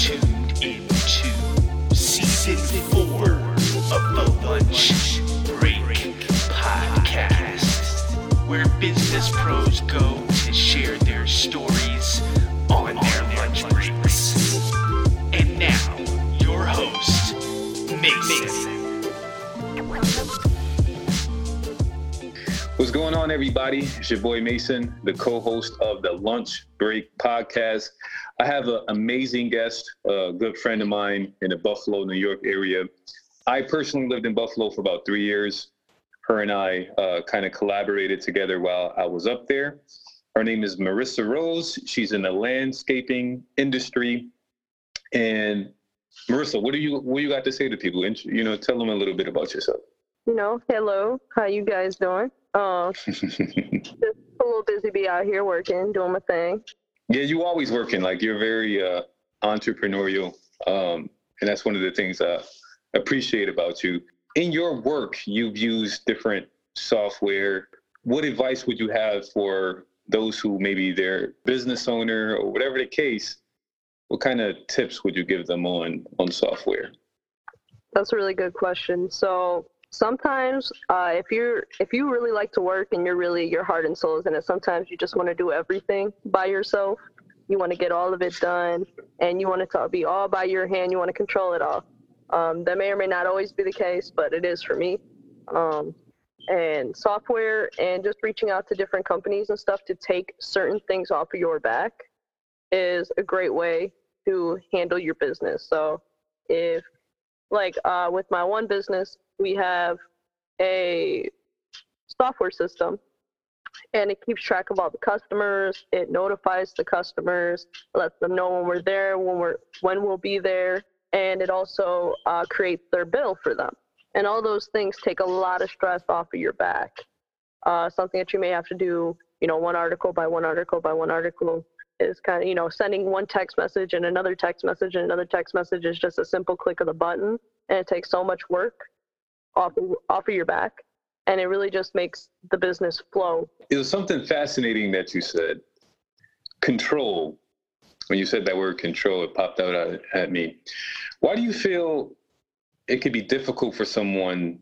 tuned into season four of the Lunch Break Podcast, where business pros go to share their stories on, everybody? It's your boy Mason, the co host of the Lunch Break podcast. I have an amazing guest, a good friend of mine in the Buffalo, New York area. I personally lived in Buffalo for about three years. Her and I uh, kind of collaborated together while I was up there. Her name is Marissa Rose. She's in the landscaping industry. And Marissa, what do you what you got to say to people? You know, tell them a little bit about yourself. you know, hello, how you guys doing? Just a little busy, be out here working, doing my thing. Yeah, you always working. Like you're very uh, entrepreneurial, um, and that's one of the things I appreciate about you. In your work, you've used different software. What advice would you have for those who maybe they're business owner or whatever the case? What kind of tips would you give them on on software? That's a really good question. So sometimes, uh, if you're if you really like to work and you're really your heart and soul is in it, sometimes you just want to do everything by yourself. You want to get all of it done, and you want it to be all by your hand. You want to control it all. Um, that may or may not always be the case, but it is for me. Um, and software and just reaching out to different companies and stuff to take certain things off of your back is a great way to handle your business. So if like uh, with my one business, we have a software system and it keeps track of all the customers. It notifies the customers, lets them know when we're there, when we're when we'll be there, and it also uh, creates their bill for them. And all those things take a lot of stress off of your back. Uh, something that you may have to do, you know, one article by one article by one article is kind of, you know, sending one text message and another text message and another text message is just a simple click of the button, and it takes so much work off off of your back, and it really just makes the business flow. It was something fascinating that you said. Control. When you said that word control, it popped out at, at me. Why do you feel it could be difficult for someone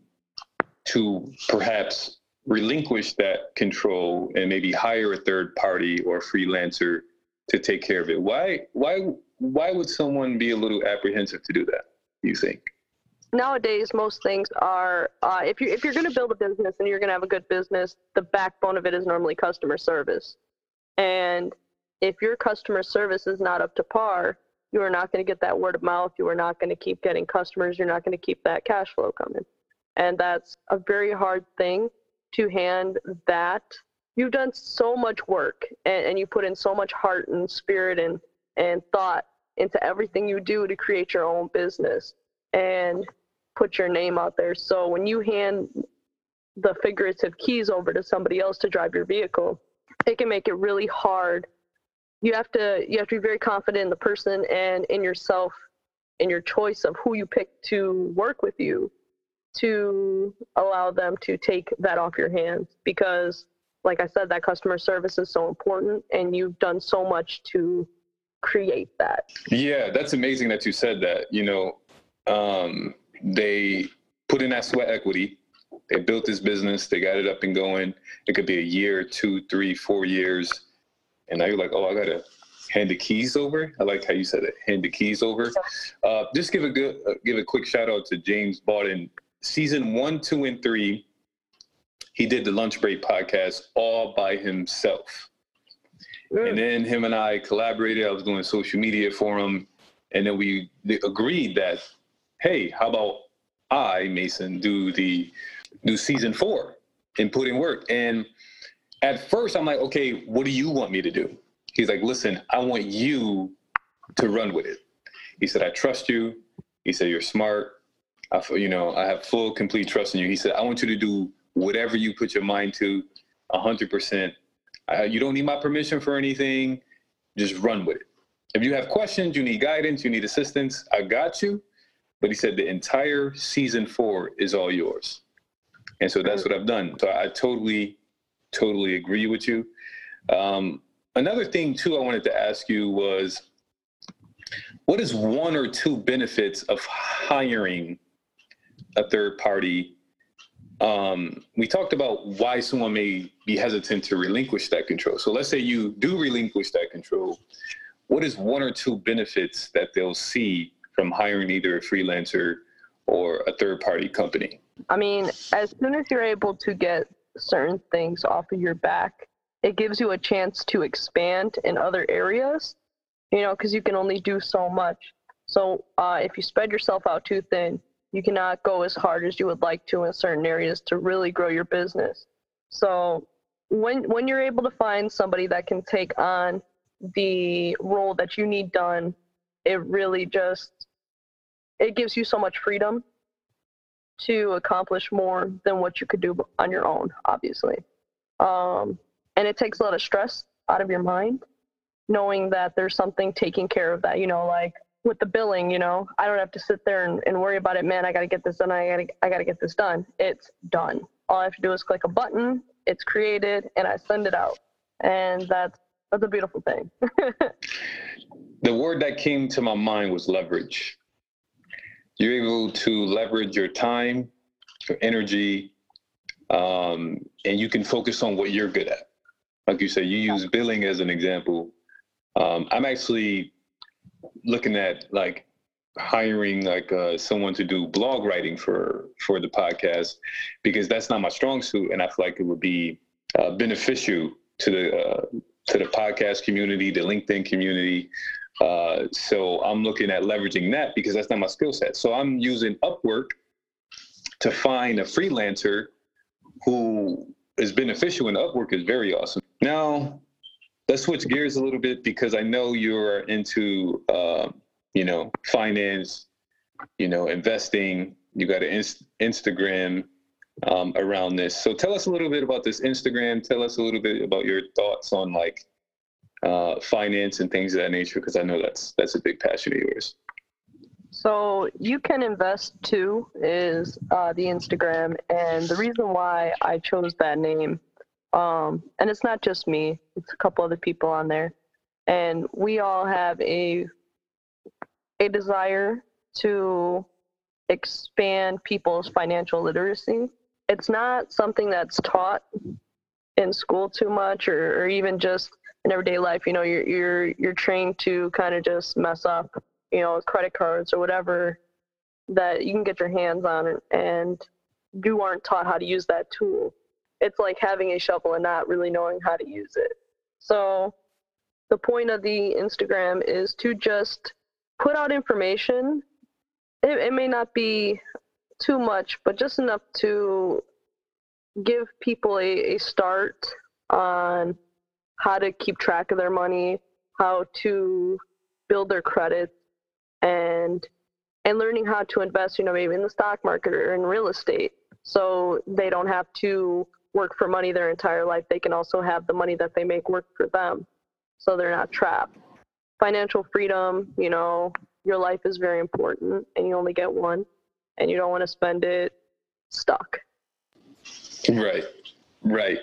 to perhaps relinquish that control and maybe hire a third party or a freelancer to take care of it? Why why why would someone be a little apprehensive to do that, you think? nowadays most things are uh, if you if you're going to build a business and you're going to have a good business the backbone of it is normally customer service and if your customer service is not up to par you are not going to get that word of mouth you are not going to keep getting customers you're not going to keep that cash flow coming and that's a very hard thing to hand that you've done so much work and, and you put in so much heart and spirit and and thought into everything you do to create your own business and put your name out there. So when you hand the figurative keys over to somebody else to drive your vehicle, it can make it really hard. You have to you have to be very confident in the person and in yourself in your choice of who you pick to work with you to allow them to take that off your hands because like I said that customer service is so important and you've done so much to create that. Yeah, that's amazing that you said that. You know, um, they put in that sweat equity. They built this business. They got it up and going. It could be a year, two, three, four years, and now you're like, oh, I gotta hand the keys over. I like how you said it. Hand the keys over. Uh, just give a good, uh, give a quick shout out to James Bawden. Season one, two, and three, he did the Lunch Break podcast all by himself. And then him and I collaborated. I was doing social media for him, and then we agreed that, hey, how about I, Mason, do the do season four and put in work. And at first, I'm like, okay, what do you want me to do? He's like, listen, I want you to run with it. He said, I trust you. He said, you're smart. I, you know, I have full, complete trust in you. He said, I want you to do whatever you put your mind to, hundred percent. You don't need my permission for anything. Just run with it. If you have questions, you need guidance, you need assistance, I got you. But he said the entire season four is all yours. And so that's what I've done. So I totally, totally agree with you. Um, another thing too, I wanted to ask you was, what is one or two benefits of hiring a third party? Um, we talked about why someone may be hesitant to relinquish that control. So let's say you do relinquish that control. What is one or two benefits that they'll see from hiring either a freelancer or a third party company? I mean, as soon as you're able to get certain things off of your back, it gives you a chance to expand in other areas, you know, because you can only do so much. So uh, if you spread yourself out too thin, you cannot go as hard as you would like to in certain areas to really grow your business. So when when you're able to find somebody that can take on the role that you need done, it really just it gives you so much freedom to accomplish more than what you could do on your own, obviously. Um, and it takes a lot of stress out of your mind, knowing that there's something taking care of that. You know, like with the billing, you know, I don't have to sit there and, and worry about it. Man, I got to get this done. I got to I got to get this done. It's done. All I have to do is click a button. It's created, and I send it out, and that's that's a beautiful thing. the word that came to my mind was leverage you're able to leverage your time, your energy, um, and you can focus on what you're good at. Like you said, you use billing as an example. Um, I'm actually looking at like hiring like uh, someone to do blog writing for for the podcast because that's not my strong suit, and I feel like it would be uh, beneficial to the uh, to the podcast community, the LinkedIn community, uh, so I'm looking at leveraging that because that's not my skill set. So I'm using Upwork to find a freelancer who is beneficial, and Upwork is very awesome. Now, let's switch gears a little bit because I know you're into, uh, you know, finance, you know, investing. You got an inst- Instagram um, around this. So tell us a little bit about this Instagram. Tell us a little bit about your thoughts on like uh, finance and things of that nature because I know that's that's a big passion of yours. So you can invest too is uh, the Instagram, and the reason why I chose that name, um, and it's not just me; it's a couple other people on there, and we all have a a desire to expand people's financial literacy. It's not something that's taught in school too much, or, or even just in everyday life. You know, you're you're you're trained to kind of just mess up, you know, credit cards or whatever that you can get your hands on, and you aren't taught how to use that tool. It's like having a shovel and not really knowing how to use it. So, the point of the Instagram is to just put out information. It, it may not be too much, but just enough to give people a, a start on how to keep track of their money, how to build their credit, and and learning how to invest, you know, maybe in the stock market or in real estate. So they don't have to work for money their entire life. They can also have the money that they make work for them. So they're not trapped. Financial freedom, you know, your life is very important and you only get one and you don't want to spend it stuck. Right. Right.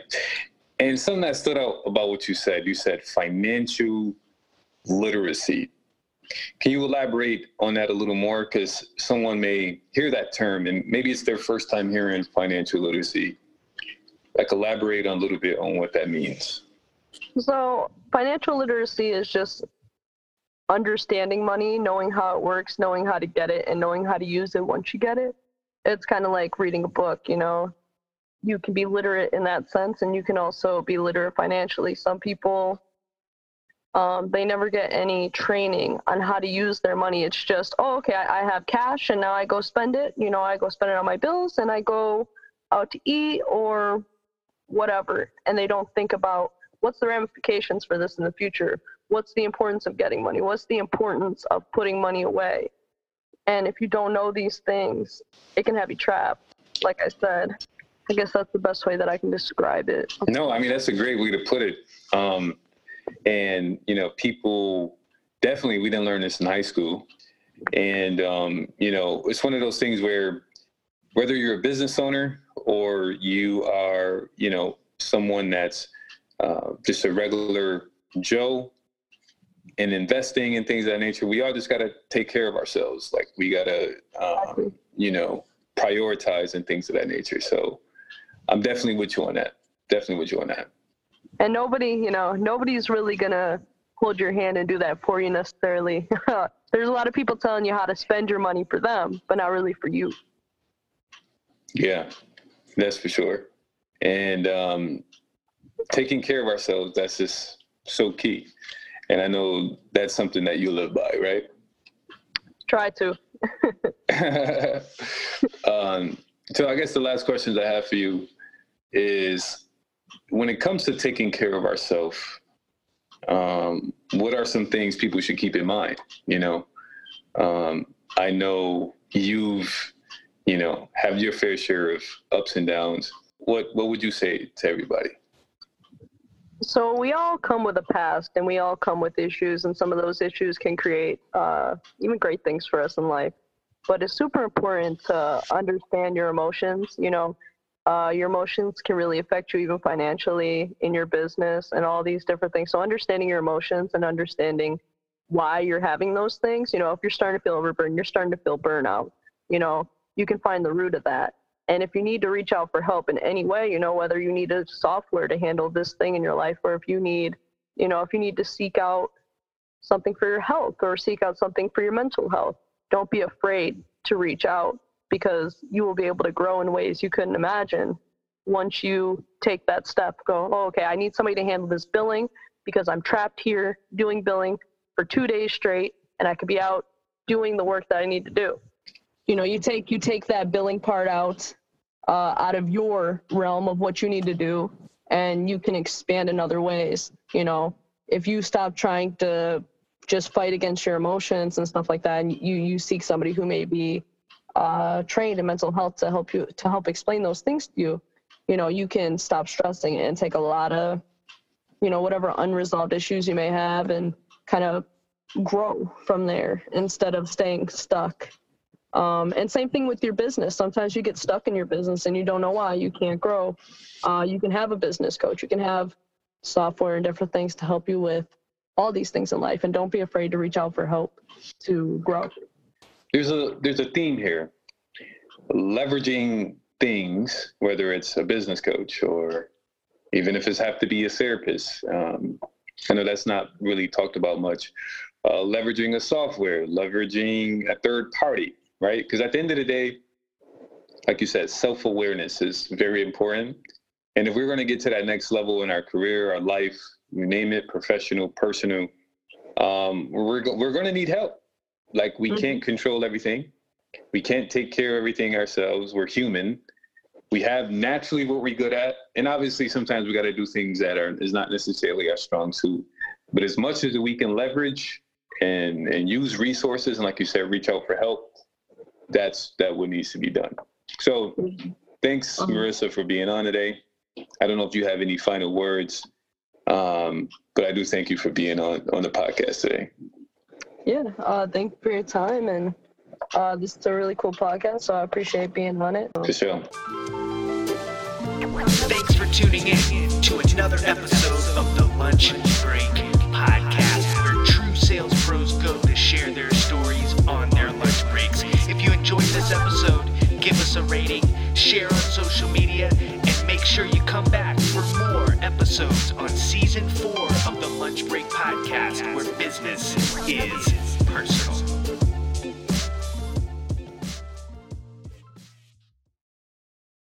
And something that stood out about what you said, you said financial literacy. Can you elaborate on that a little more? Because someone may hear that term and maybe it's their first time hearing financial literacy. Like, elaborate on a little bit on what that means. So, financial literacy is just understanding money, knowing how it works, knowing how to get it, and knowing how to use it once you get it. It's kind of like reading a book, you know, you can be literate in that sense and you can also be literate financially some people um, they never get any training on how to use their money it's just oh okay I, I, have cash and now i go spend it you know i go spend it on my bills and i go out to eat or whatever and they don't think about what's the ramifications for this in the future? What's the importance of getting money? What's the importance of putting money away? And if you don't know these things it can have you trapped like i said. I guess that's the best way that I can describe it. No, I mean that's a great way to put it. Um, and you know, people definitely we didn't learn this in high school, and um, you know, it's one of those things where whether you're a business owner or you are, you know, someone that's uh, just a regular Joe, in investing and things of that nature, we all just got to take care of ourselves. Like we got to, um, you know, prioritize and things of that nature. So I'm definitely with you on that. Definitely with you on that. And nobody, you know, nobody's really gonna hold your hand and do that for you necessarily. There's a lot of people telling you how to spend your money for them, but not really for you. Yeah, that's for sure. And um, taking care of ourselves, that's just so key. And I know that's something that you live by, right? Try to. um, so I guess the last questions I have for you is when it comes to taking care of ourselves, um, what are some things people should keep in mind? You know, um, I know you've, you know, have your fair share of ups and downs. What what would you say to everybody? So we all come with a past, and we all come with issues, and some of those issues can create uh, even great things for us in life. But it's super important to understand your emotions. You know, uh, your emotions can really affect you even financially in your business and all these different things. So understanding your emotions and understanding why you're having those things. You know, if you're starting to feel overburdened, you're starting to feel burnout. You know, you can find the root of that and if you need to reach out for help in any way, you know, whether you need a software to handle this thing in your life or if you need, you know, if you need to seek out something for your health or seek out something for your mental health, don't be afraid to reach out because you will be able to grow in ways you couldn't imagine once you take that step. Go, oh, okay, I need somebody to handle this billing because I'm trapped here doing billing for two days straight and I could be out doing the work that I need to do you know you take you take that billing part out uh, out of your realm of what you need to do and you can expand in other ways you know. If you stop trying to just fight against your emotions and stuff like that and you you seek somebody who may be uh, trained in mental health to help you to help explain those things to you you know you can stop stressing and take a lot of you know whatever unresolved issues you may have and kind of grow from there instead of staying stuck um, and same thing with your business. Sometimes you get stuck in your business and you don't know why you can't grow. Uh, you can have a business coach. You can have software and different things to help you with all these things in life. And don't be afraid to reach out for help to grow. There's a there's a theme here. Leveraging things, whether it's a business coach or even if it's have to be a therapist. Um, I know that's not really talked about much. Uh, leveraging a software, leveraging a third party right? Because at the end of the day, like you said, self awareness is very important. And if we're going to get to that next level in our career, our life, you name it, professional, personal, um, we're we're going to need help. Like we mm-hmm. can't control everything. We can't take care of everything ourselves. We're human. We have naturally what we're good at, and obviously sometimes we got to do things that are is not necessarily our strong suit. But as much as we can leverage and and use resources, and like you said, reach out for help, that's that what needs to be done. So thanks, uh-huh. Marissa, for being on today. I don't know if you have any final words, um, but I do thank you for being on on the podcast today. Yeah, uh, thank you for your time, and uh, this is a really cool podcast, so I appreciate being on it. For sure. Thanks for tuning in to another episode of the Lunch Break share on social media, and make sure you come back for more episodes on season four of the Lunch Break Podcast, where business is